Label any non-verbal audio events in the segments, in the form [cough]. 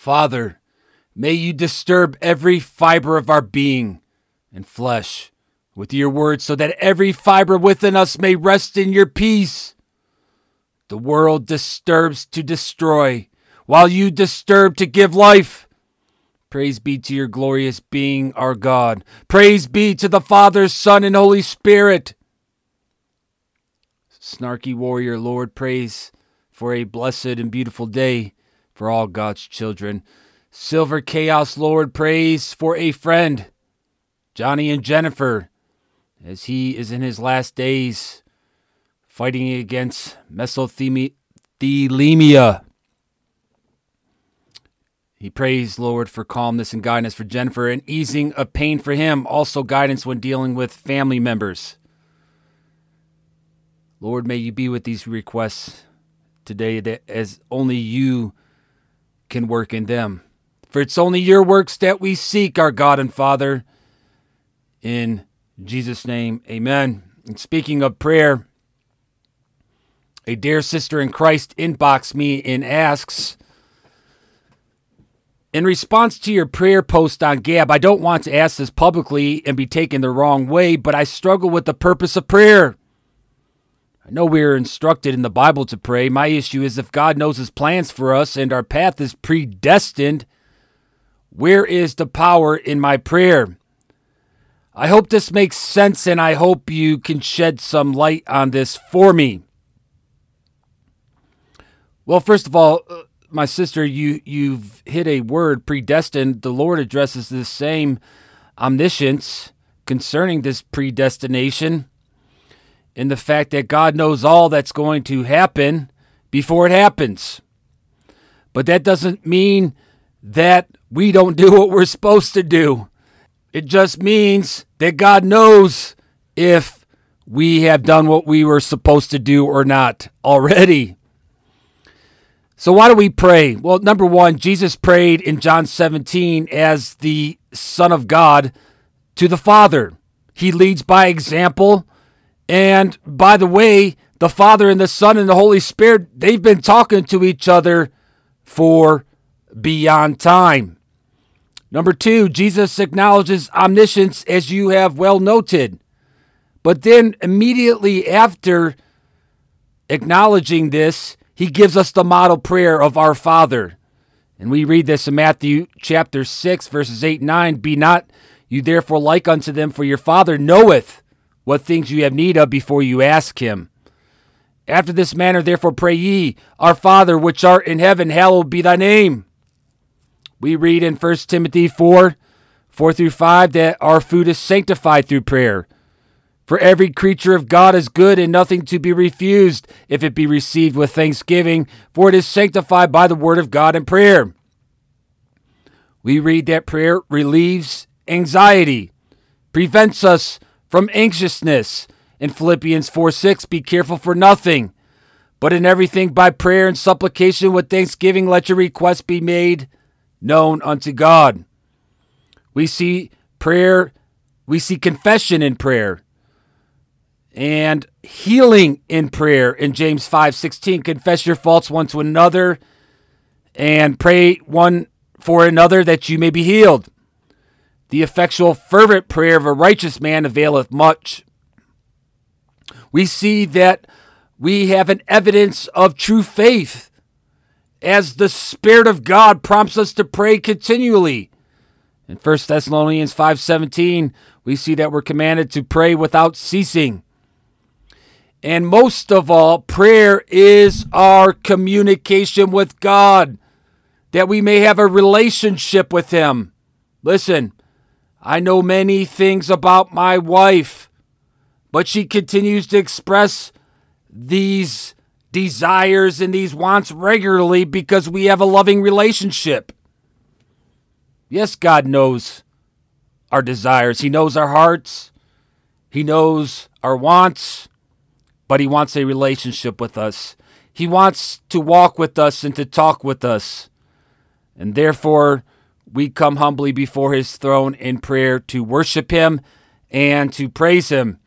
Father, may you disturb every fiber of our being and flesh with your word so that every fiber within us may rest in your peace. The world disturbs to destroy, while you disturb to give life. Praise be to your glorious being, our God. Praise be to the Father, Son, and Holy Spirit. Snarky warrior, Lord, praise for a blessed and beautiful day for all God's children. Silver Chaos, Lord, praise for a friend, Johnny and Jennifer, as he is in his last days fighting against mesothelioma. He prays, Lord, for calmness and guidance for Jennifer and easing of pain for him, also guidance when dealing with family members. Lord, may you be with these requests today as only you can work in them. For it's only your works that we seek, our God and Father. In Jesus' name, amen. And speaking of prayer, a dear sister in Christ inbox me and asks, in response to your prayer post on Gab, I don't want to ask this publicly and be taken the wrong way, but I struggle with the purpose of prayer. I know we're instructed in the Bible to pray. My issue is if God knows his plans for us and our path is predestined, where is the power in my prayer? I hope this makes sense and I hope you can shed some light on this for me. Well, first of all, uh, my sister, you you've hit a word predestined. The Lord addresses this same omniscience concerning this predestination in the fact that God knows all that's going to happen before it happens. But that doesn't mean that we don't do what we're supposed to do. It just means that God knows if we have done what we were supposed to do or not already. So, why do we pray? Well, number one, Jesus prayed in John 17 as the Son of God to the Father. He leads by example. And by the way, the Father and the Son and the Holy Spirit, they've been talking to each other for beyond time. Number two, Jesus acknowledges omniscience as you have well noted. But then immediately after acknowledging this, he gives us the model prayer of our Father. And we read this in Matthew chapter 6, verses 8 and 9. Be not you therefore like unto them, for your Father knoweth what things you have need of before you ask him. After this manner, therefore, pray ye, Our Father which art in heaven, hallowed be thy name. We read in 1 Timothy 4 4 through 5 that our food is sanctified through prayer. For every creature of God is good and nothing to be refused if it be received with thanksgiving, for it is sanctified by the word of God and prayer. We read that prayer relieves anxiety, prevents us from anxiousness. In Philippians 4 6, be careful for nothing, but in everything by prayer and supplication with thanksgiving, let your requests be made known unto God. We see prayer, we see confession in prayer and healing in prayer in James 5:16 confess your faults one to another and pray one for another that you may be healed the effectual fervent prayer of a righteous man availeth much. We see that we have an evidence of true faith as the spirit of God prompts us to pray continually. In 1 Thessalonians 5:17 we see that we're commanded to pray without ceasing. And most of all, prayer is our communication with God, that we may have a relationship with Him. Listen, I know many things about my wife, but she continues to express these desires and these wants regularly because we have a loving relationship. Yes, God knows our desires, He knows our hearts, He knows our wants but He wants a relationship with us. He wants to walk with us and to talk with us. And therefore, we come humbly before His throne in prayer to worship Him and to praise Him.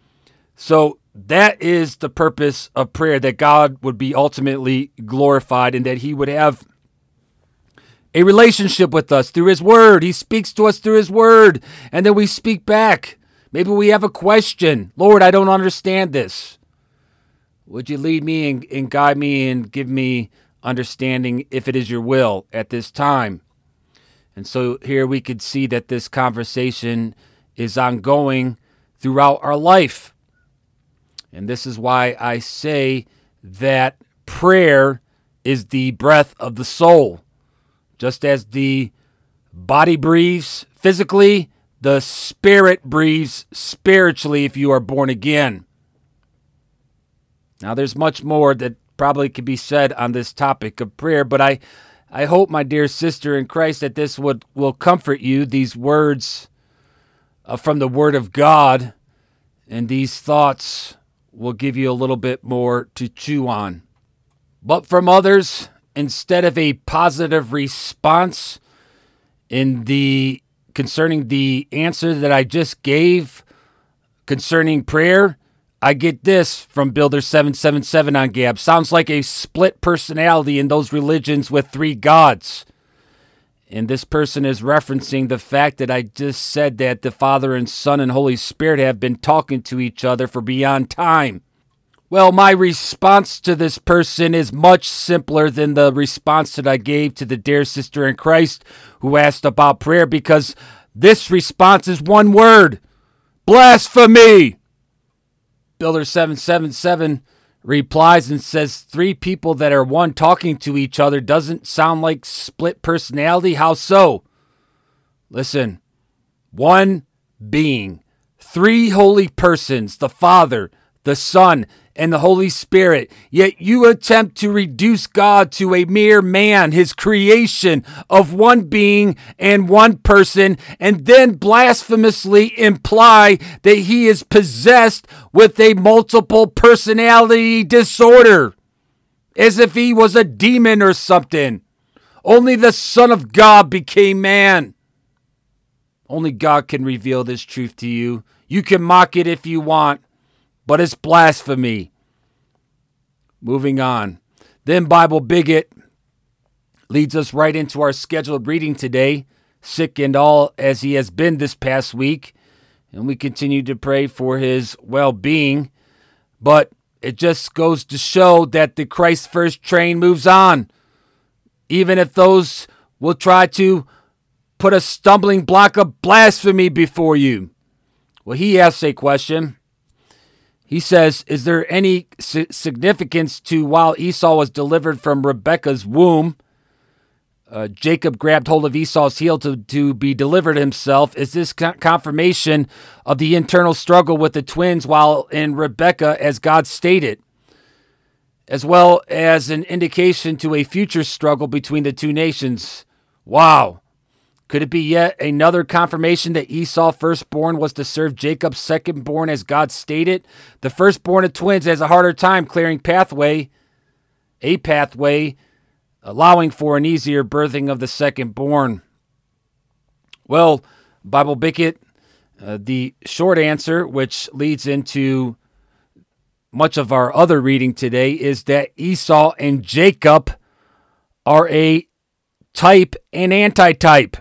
So, that is the purpose of prayer that God would be ultimately glorified and that He would have a relationship with us through His Word. He speaks to us through His Word, and then we speak back. Maybe we have a question. Lord, I don't understand this. Would you lead me and, and guide me and give me understanding if it is your will at this time? And so here we could see that this conversation is ongoing throughout our life. And this is why I say that prayer is the breath of the soul. Just as the body breathes physically, the spirit breathes spiritually if you are born again. Now, there's much more that probably could be said on this topic of prayer, but I, I hope, my dear sister in Christ, that this would, will comfort you, these words uh, from the Word of God, and these thoughts will give you a little bit more to chew on. But from others, instead of a positive response in the concerning the answer that I just gave concerning prayer, I get this from Builder 777 on Gab. Sounds like a split personality in those religions with three gods. And this person is referencing the fact that I just said that the Father and Son and Holy Spirit have been talking to each other for beyond time. Well, my response to this person is much simpler than the response that I gave to the dear sister in Christ who asked about prayer because this response is one word blasphemy. Builder 777 replies and says three people that are one talking to each other doesn't sound like split personality. How so? Listen, one being, three holy persons, the Father, the Son, and the Holy Spirit, yet you attempt to reduce God to a mere man, his creation of one being and one person, and then blasphemously imply that he is possessed with a multiple personality disorder, as if he was a demon or something. Only the Son of God became man. Only God can reveal this truth to you. You can mock it if you want but it's blasphemy. Moving on. Then Bible Bigot leads us right into our scheduled reading today, sick and all as he has been this past week. And we continue to pray for his well being. But it just goes to show that the Christ first train moves on. Even if those will try to put a stumbling block of blasphemy before you. Well, he asks a question he says, Is there any significance to while Esau was delivered from Rebekah's womb? Uh, Jacob grabbed hold of Esau's heel to, to be delivered himself. Is this confirmation of the internal struggle with the twins while in Rebekah, as God stated, as well as an indication to a future struggle between the two nations? Wow. Could it be yet another confirmation that Esau firstborn was to serve Jacob's secondborn as God stated? The firstborn of twins has a harder time clearing pathway, a pathway, allowing for an easier birthing of the secondborn. Well, Bible Bigot, uh, the short answer, which leads into much of our other reading today, is that Esau and Jacob are a type and antitype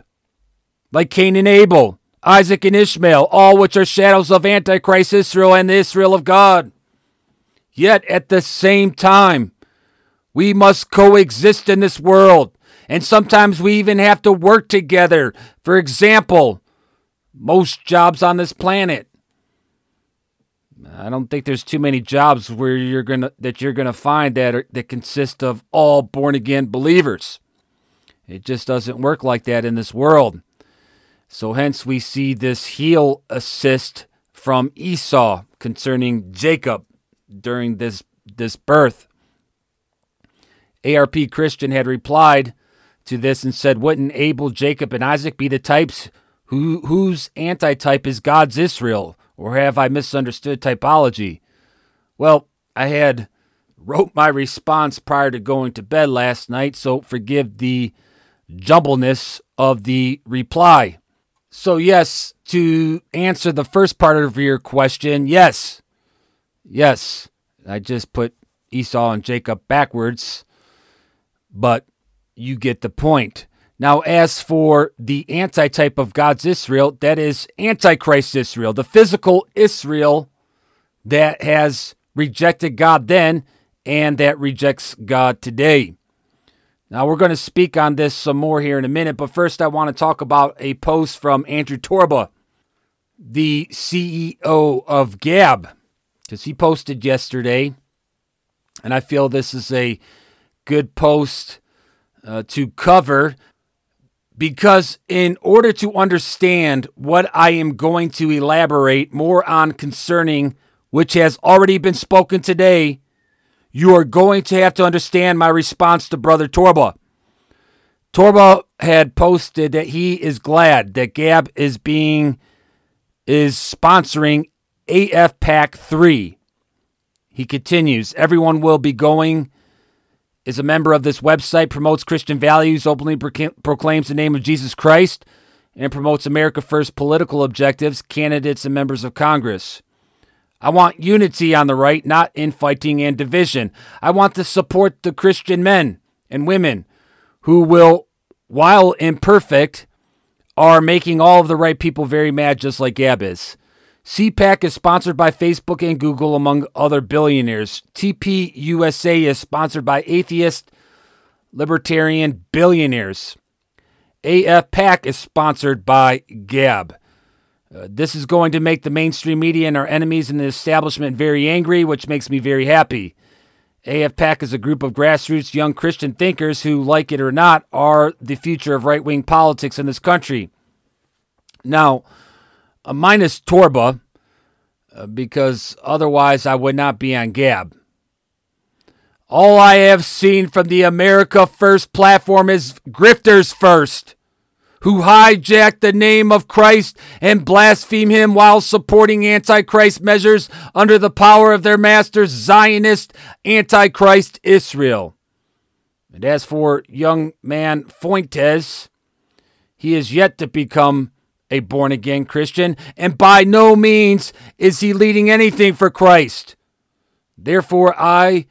like Cain and Abel, Isaac and Ishmael, all which are shadows of Antichrist Israel and the Israel of God. Yet at the same time, we must coexist in this world, and sometimes we even have to work together. For example, most jobs on this planet. I don't think there's too many jobs where you're gonna that you're gonna find that are, that consist of all born again believers. It just doesn't work like that in this world. So hence we see this heel assist from Esau concerning Jacob during this this birth. ARP Christian had replied to this and said, Wouldn't Abel, Jacob, and Isaac be the types who, whose antitype is God's Israel? Or have I misunderstood typology? Well, I had wrote my response prior to going to bed last night, so forgive the jumbleness of the reply. So, yes, to answer the first part of your question, yes. Yes. I just put Esau and Jacob backwards, but you get the point. Now, as for the antitype of God's Israel, that is Antichrist Israel, the physical Israel that has rejected God then and that rejects God today. Now, we're going to speak on this some more here in a minute, but first, I want to talk about a post from Andrew Torba, the CEO of Gab, because he posted yesterday, and I feel this is a good post uh, to cover because in order to understand what I am going to elaborate more on concerning which has already been spoken today, you are going to have to understand my response to Brother Torba. Torba had posted that he is glad that Gab is being is sponsoring AFPAC 3. He continues, everyone will be going is a member of this website, promotes Christian values, openly proclaims the name of Jesus Christ, and promotes America First political objectives, candidates, and members of Congress. I want unity on the right, not infighting and division. I want to support the Christian men and women who will, while imperfect, are making all of the right people very mad, just like Gab is. CPAC is sponsored by Facebook and Google, among other billionaires. TP USA is sponsored by atheist libertarian billionaires. AFPAC is sponsored by Gab. Uh, this is going to make the mainstream media and our enemies in the establishment very angry, which makes me very happy. AFPAC is a group of grassroots young Christian thinkers who, like it or not, are the future of right wing politics in this country. Now, uh, minus Torba, uh, because otherwise I would not be on Gab. All I have seen from the America First platform is grifters first, who hijack the name of Christ and blaspheme him while supporting Antichrist measures under the power of their master, Zionist Antichrist Israel. And as for young man Fuentes, he is yet to become a born again Christian, and by no means is he leading anything for Christ. Therefore, I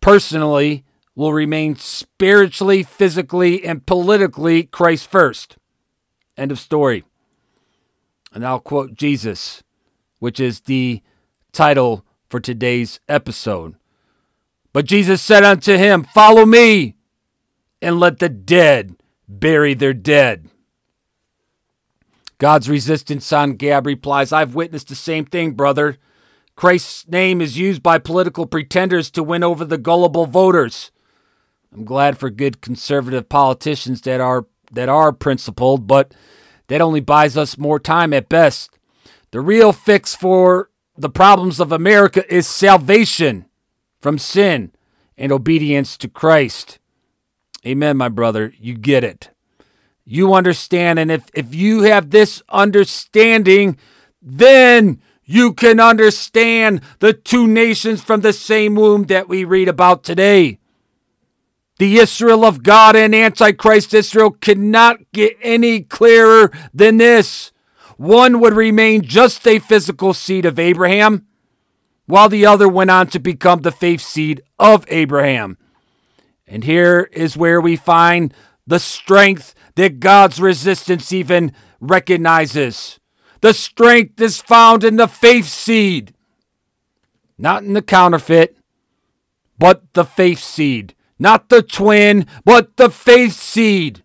personally will remain spiritually, physically, and politically Christ first. End of story. And I'll quote Jesus, which is the title for today's episode. But Jesus said unto him, Follow me, and let the dead bury their dead. God's resistance son Gab replies, I've witnessed the same thing, brother. Christ's name is used by political pretenders to win over the gullible voters. I'm glad for good conservative politicians that are that are principled, but that only buys us more time at best. The real fix for the problems of America is salvation from sin and obedience to Christ. Amen, my brother. You get it you understand. And if, if you have this understanding, then you can understand the two nations from the same womb that we read about today. The Israel of God and Antichrist Israel cannot get any clearer than this. One would remain just a physical seed of Abraham, while the other went on to become the faith seed of Abraham. And here is where we find the strength that God's resistance even recognizes. The strength is found in the faith seed, not in the counterfeit, but the faith seed. Not the twin, but the faith seed.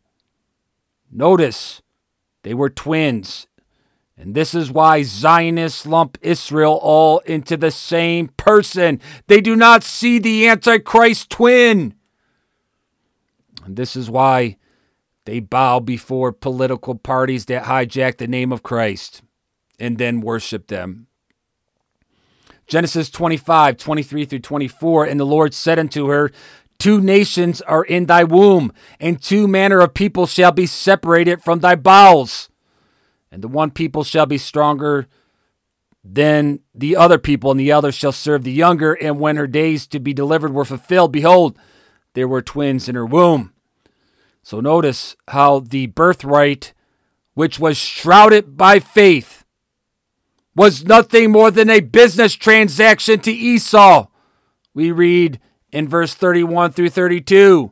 Notice they were twins. And this is why Zionists lump Israel all into the same person. They do not see the Antichrist twin. And this is why they bow before political parties that hijack the name of Christ and then worship them. Genesis 25, 23 through 24. And the Lord said unto her, Two nations are in thy womb, and two manner of people shall be separated from thy bowels. And the one people shall be stronger than the other people, and the other shall serve the younger. And when her days to be delivered were fulfilled, behold, there were twins in her womb. So notice how the birthright, which was shrouded by faith, was nothing more than a business transaction to Esau. We read in verse 31 through 32.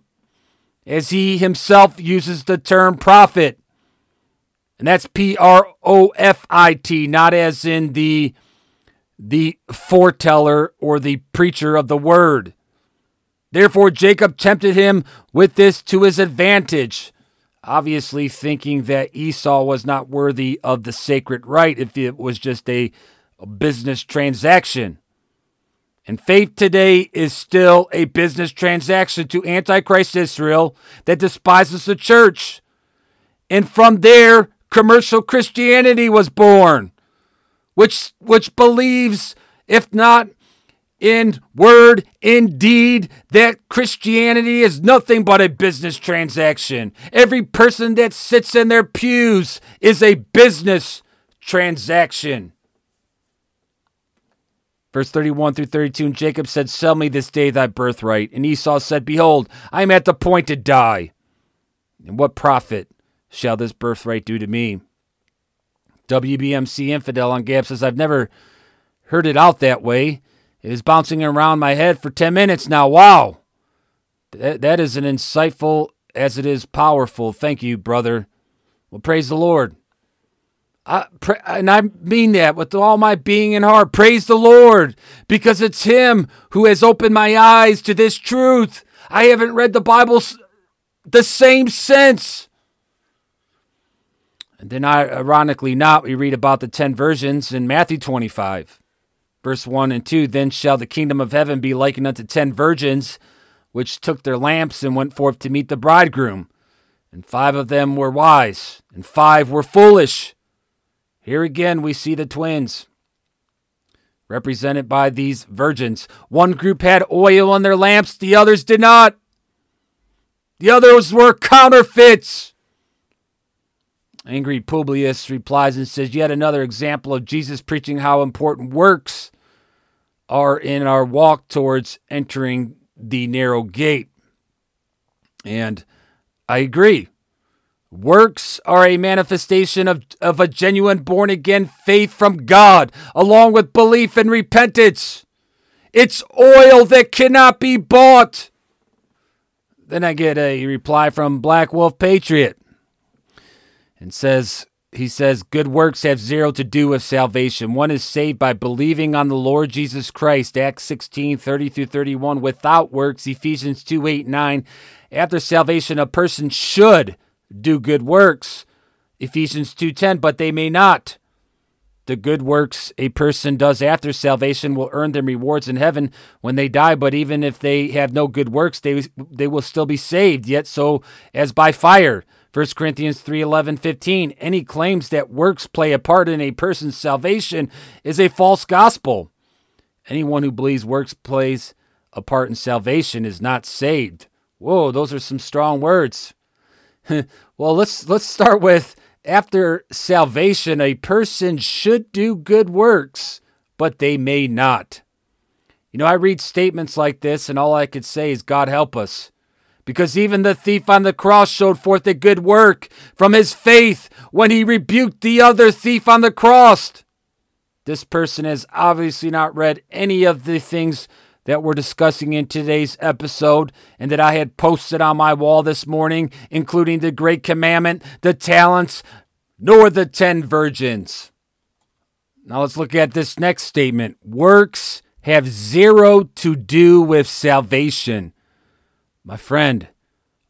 as he himself uses the term prophet. And that's P R O F I T, not as in the the foreteller or the preacher of the word. Therefore, Jacob tempted him with this to his advantage, obviously thinking that Esau was not worthy of the sacred right if it was just a, a business transaction. And faith today is still a business transaction to Antichrist Israel that despises the church. And from there, commercial Christianity was born which which believes, if not in word, in deed, that Christianity is nothing but a business transaction. Every person that sits in their pews is a business transaction. Verse 31 through 32 And Jacob said, Sell me this day thy birthright. And Esau said, Behold, I am at the point to die. And what profit shall this birthright do to me? WBMC Infidel on Gab says, I've never heard it out that way. It is bouncing around my head for 10 minutes now. Wow. That, that is an insightful as it is powerful. Thank you, brother. Well, praise the Lord. I, and I mean that with all my being and heart. Praise the Lord, because it's Him who has opened my eyes to this truth. I haven't read the Bible the same since. And then, ironically not, we read about the ten virgins in Matthew 25, verse 1 and 2. Then shall the kingdom of heaven be likened unto ten virgins, which took their lamps and went forth to meet the bridegroom. And five of them were wise, and five were foolish. Here again, we see the twins represented by these virgins. One group had oil on their lamps, the others did not. The others were counterfeits. Angry Publius replies and says, Yet another example of Jesus preaching how important works are in our walk towards entering the narrow gate. And I agree. Works are a manifestation of, of a genuine born again faith from God, along with belief and repentance. It's oil that cannot be bought. Then I get a reply from Black Wolf Patriot and says he says good works have zero to do with salvation. One is saved by believing on the Lord Jesus Christ. Acts 16, 30 through 31. Without works, Ephesians 2, 8, 9. After salvation, a person should do good works. Ephesians 2:10, but they may not. The good works a person does after salvation will earn them rewards in heaven when they die, but even if they have no good works, they they will still be saved, yet so as by fire. 1 Corinthians 3 11, 15. Any claims that works play a part in a person's salvation is a false gospel. Anyone who believes works plays a part in salvation is not saved. Whoa, those are some strong words. [laughs] well, let's let's start with after salvation, a person should do good works, but they may not. You know, I read statements like this, and all I could say is, God help us because even the thief on the cross showed forth a good work from his faith when he rebuked the other thief on the cross. This person has obviously not read any of the things that we're discussing in today's episode and that I had posted on my wall this morning, including the Great Commandment, the talents, nor the ten virgins. Now let's look at this next statement. Works have zero to do with salvation. My friend,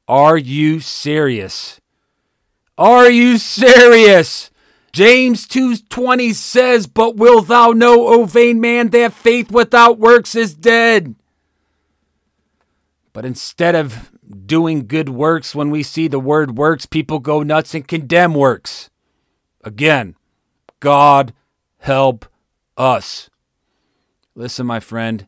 are you serious? Are you serious? James 2:20 says, "But will thou know, O vain man, that faith without works is dead." But instead of doing good works when we see the word works, people go nuts and condemn works. Again, God help us. Listen, my friend,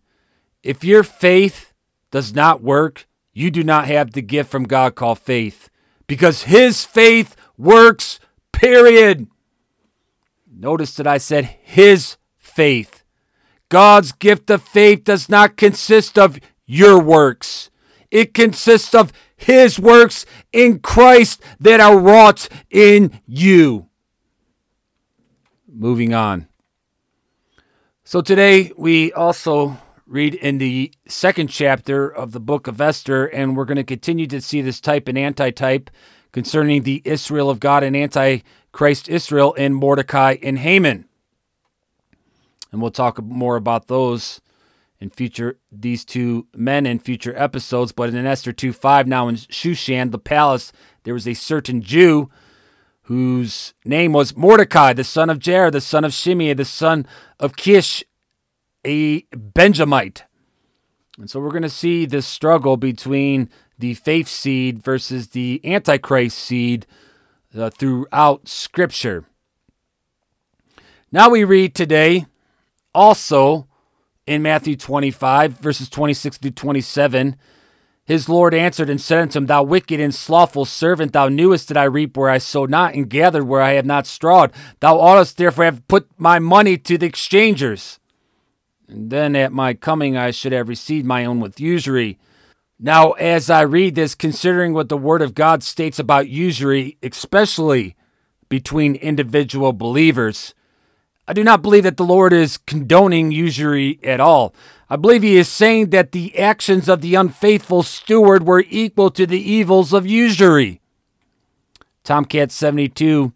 if your faith does not work, you do not have the gift from God called faith because his faith works, period. Notice that I said his faith. God's gift of faith does not consist of your works, it consists of his works in Christ that are wrought in you. Moving on. So today we also read in the second chapter of the book of Esther, and we're going to continue to see this type and anti-type concerning the Israel of God and anti-Christ Israel in Mordecai and Haman. And we'll talk more about those in future these two men in future episodes. But in Esther 2 5, now in Shushan, the palace, there was a certain Jew whose name was Mordecai, the son of Jair, the son of Shimei, the son of Kish, a Benjamite. And so we're going to see this struggle between the faith seed versus the Antichrist seed uh, throughout Scripture. Now we read today also in Matthew 25, verses 26 through 27. His Lord answered and said unto him, Thou wicked and slothful servant, thou knewest that I reap where I sow not, and gathered where I have not strawed. Thou oughtest therefore have put my money to the exchangers. And then at my coming I should have received my own with usury. Now, as I read this, considering what the Word of God states about usury, especially between individual believers, I do not believe that the Lord is condoning usury at all. I believe he is saying that the actions of the unfaithful steward were equal to the evils of usury. Tomcat72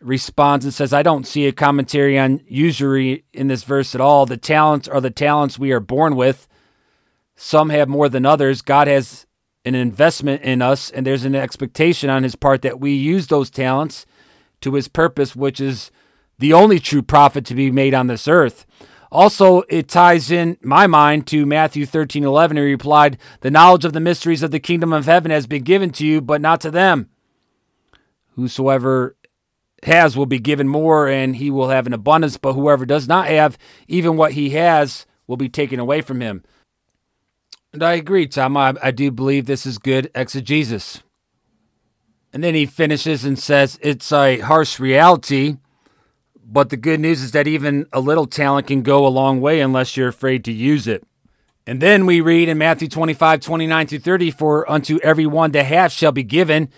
responds and says, I don't see a commentary on usury in this verse at all. The talents are the talents we are born with. Some have more than others. God has an investment in us, and there's an expectation on his part that we use those talents to his purpose, which is the only true profit to be made on this earth. Also, it ties in my mind to Matthew 13 11. He replied, The knowledge of the mysteries of the kingdom of heaven has been given to you, but not to them. Whosoever has will be given more and he will have an abundance, but whoever does not have, even what he has, will be taken away from him. And I agree, Tom. I, I do believe this is good exegesis. And then he finishes and says it's a harsh reality, but the good news is that even a little talent can go a long way unless you're afraid to use it. And then we read in Matthew 25, 29 through 30, For unto every one that hath shall be given,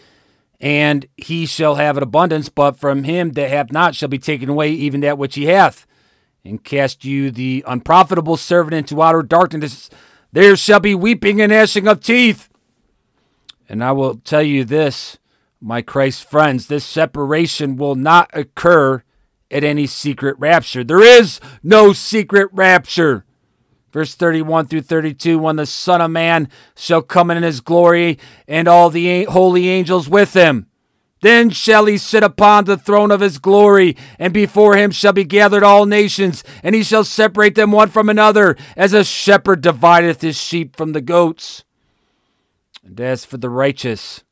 and he shall have an abundance, but from him that hath not shall be taken away even that which he hath. And cast you the unprofitable servant into outer darkness, there shall be weeping and gnashing of teeth. And I will tell you this, my Christ friends, this separation will not occur at any secret rapture. There is no secret rapture. Verse 31 through 32 When the Son of Man shall come in his glory, and all the holy angels with him. Then shall he sit upon the throne of his glory, and before him shall be gathered all nations, and he shall separate them one from another, as a shepherd divideth his sheep from the goats. And as for the righteous,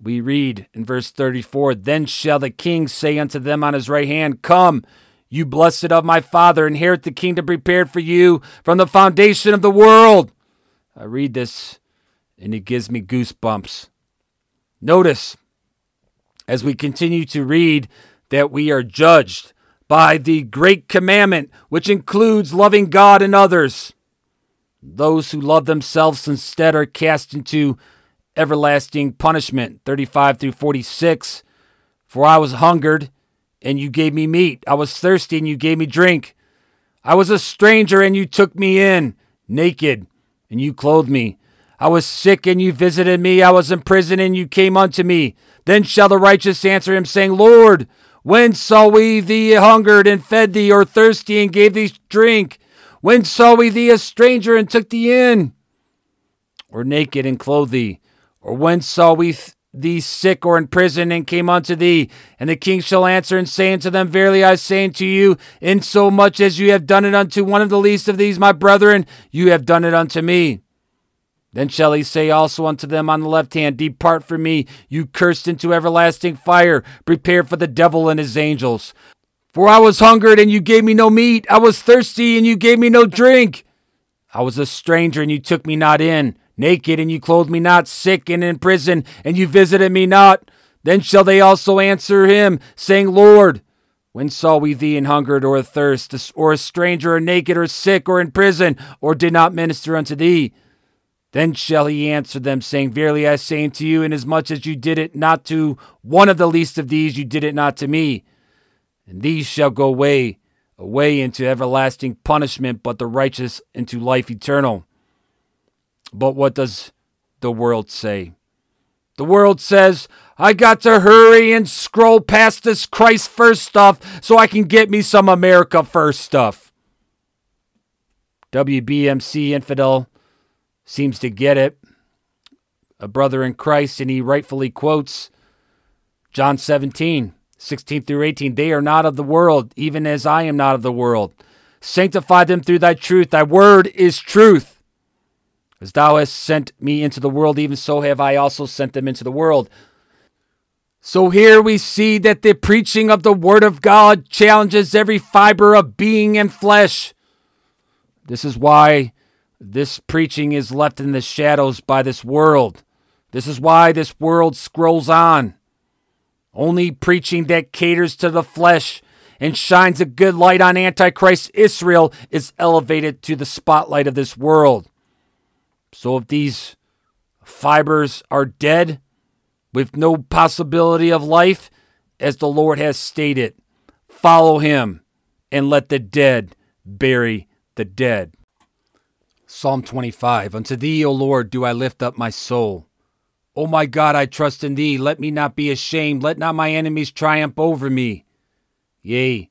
we read in verse 34 Then shall the king say unto them on his right hand, Come, you blessed of my Father, inherit the kingdom prepared for you from the foundation of the world. I read this and it gives me goosebumps. Notice, as we continue to read, that we are judged by the great commandment, which includes loving God and others. Those who love themselves instead are cast into everlasting punishment. 35 through 46. For I was hungered, and you gave me meat. I was thirsty, and you gave me drink. I was a stranger, and you took me in, naked, and you clothed me. I was sick, and you visited me. I was in prison, and you came unto me. Then shall the righteous answer him, saying, Lord, when saw we thee hungered and fed thee, or thirsty and gave thee drink? When saw we thee a stranger and took thee in? Or naked and clothed thee? Or when saw we th- thee sick or in prison and came unto thee? And the king shall answer and say unto them, Verily I say unto you, in so much as you have done it unto one of the least of these my brethren, you have done it unto me. Then shall he say also unto them on the left hand, Depart from me, you cursed into everlasting fire, prepared for the devil and his angels. For I was hungered, and you gave me no meat. I was thirsty, and you gave me no drink. I was a stranger, and you took me not in naked, and you clothed me not, sick and in prison, and you visited me not. Then shall they also answer him, saying, Lord, when saw we thee in hungered or athirst, or a stranger, or naked, or sick, or in prison, or did not minister unto thee? Then shall he answer them, saying, Verily I say unto you, inasmuch as you did it not to one of the least of these, you did it not to me. And these shall go away away into everlasting punishment, but the righteous into life eternal. But what does the world say? The world says, I got to hurry and scroll past this Christ first stuff so I can get me some America first stuff. WBMC Infidel seems to get it. A brother in Christ, and he rightfully quotes John 17, 16 through 18. They are not of the world, even as I am not of the world. Sanctify them through thy truth. Thy word is truth. As thou hast sent me into the world, even so have I also sent them into the world. So here we see that the preaching of the Word of God challenges every fiber of being and flesh. This is why this preaching is left in the shadows by this world. This is why this world scrolls on. Only preaching that caters to the flesh and shines a good light on Antichrist Israel is elevated to the spotlight of this world. So if these fibers are dead with no possibility of life, as the Lord has stated, follow him and let the dead bury the dead. Psalm 25 Unto thee, O Lord, do I lift up my soul. O my God, I trust in thee. Let me not be ashamed. Let not my enemies triumph over me. Yea,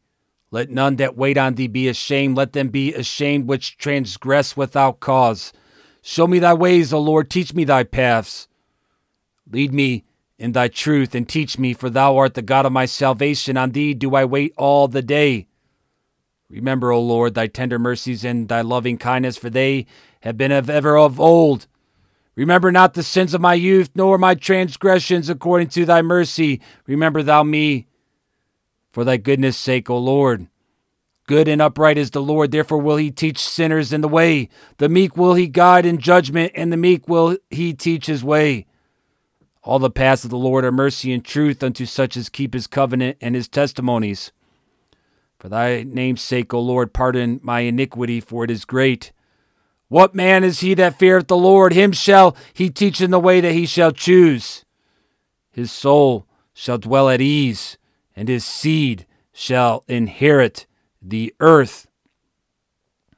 let none that wait on thee be ashamed. Let them be ashamed which transgress without cause. Show me thy ways, O Lord, teach me thy paths. Lead me in thy truth and teach me, for thou art the God of my salvation. On thee do I wait all the day. Remember, O Lord, thy tender mercies and thy loving kindness, for they have been of ever of old. Remember not the sins of my youth, nor my transgressions according to thy mercy. Remember thou me for thy goodness' sake, O Lord. Good and upright is the Lord, therefore will he teach sinners in the way. The meek will he guide in judgment, and the meek will he teach his way. All the paths of the Lord are mercy and truth unto such as keep his covenant and his testimonies. For thy name's sake, O Lord, pardon my iniquity, for it is great. What man is he that feareth the Lord? Him shall he teach in the way that he shall choose. His soul shall dwell at ease, and his seed shall inherit the earth.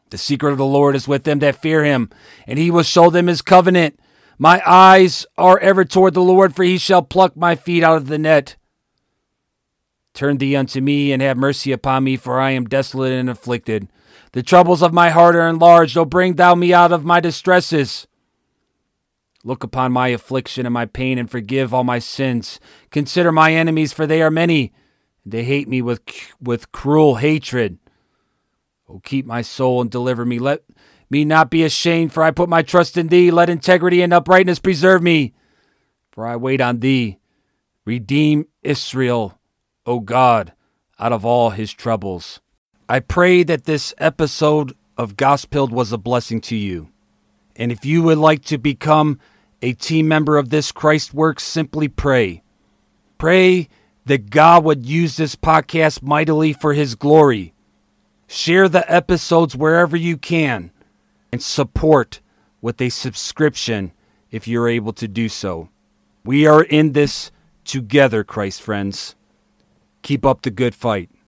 The secret of the Lord is with them that fear him, and he will show them his covenant. My eyes are ever toward the Lord, for he shall pluck my feet out of the net. Turn thee unto me, and have mercy upon me, for I am desolate and afflicted. The troubles of my heart are enlarged. O bring thou me out of my distresses. Look upon my affliction and my pain, and forgive all my sins. Consider my enemies, for they are many they hate me with, with cruel hatred. Oh, keep my soul and deliver me. Let me not be ashamed, for I put my trust in thee. Let integrity and uprightness preserve me, for I wait on thee. Redeem Israel, O God, out of all his troubles. I pray that this episode of Gospeled was a blessing to you. And if you would like to become a team member of this Christ work, simply pray. Pray that God would use this podcast mightily for His glory. Share the episodes wherever you can and support with a subscription if you're able to do so. We are in this together, Christ friends. Keep up the good fight.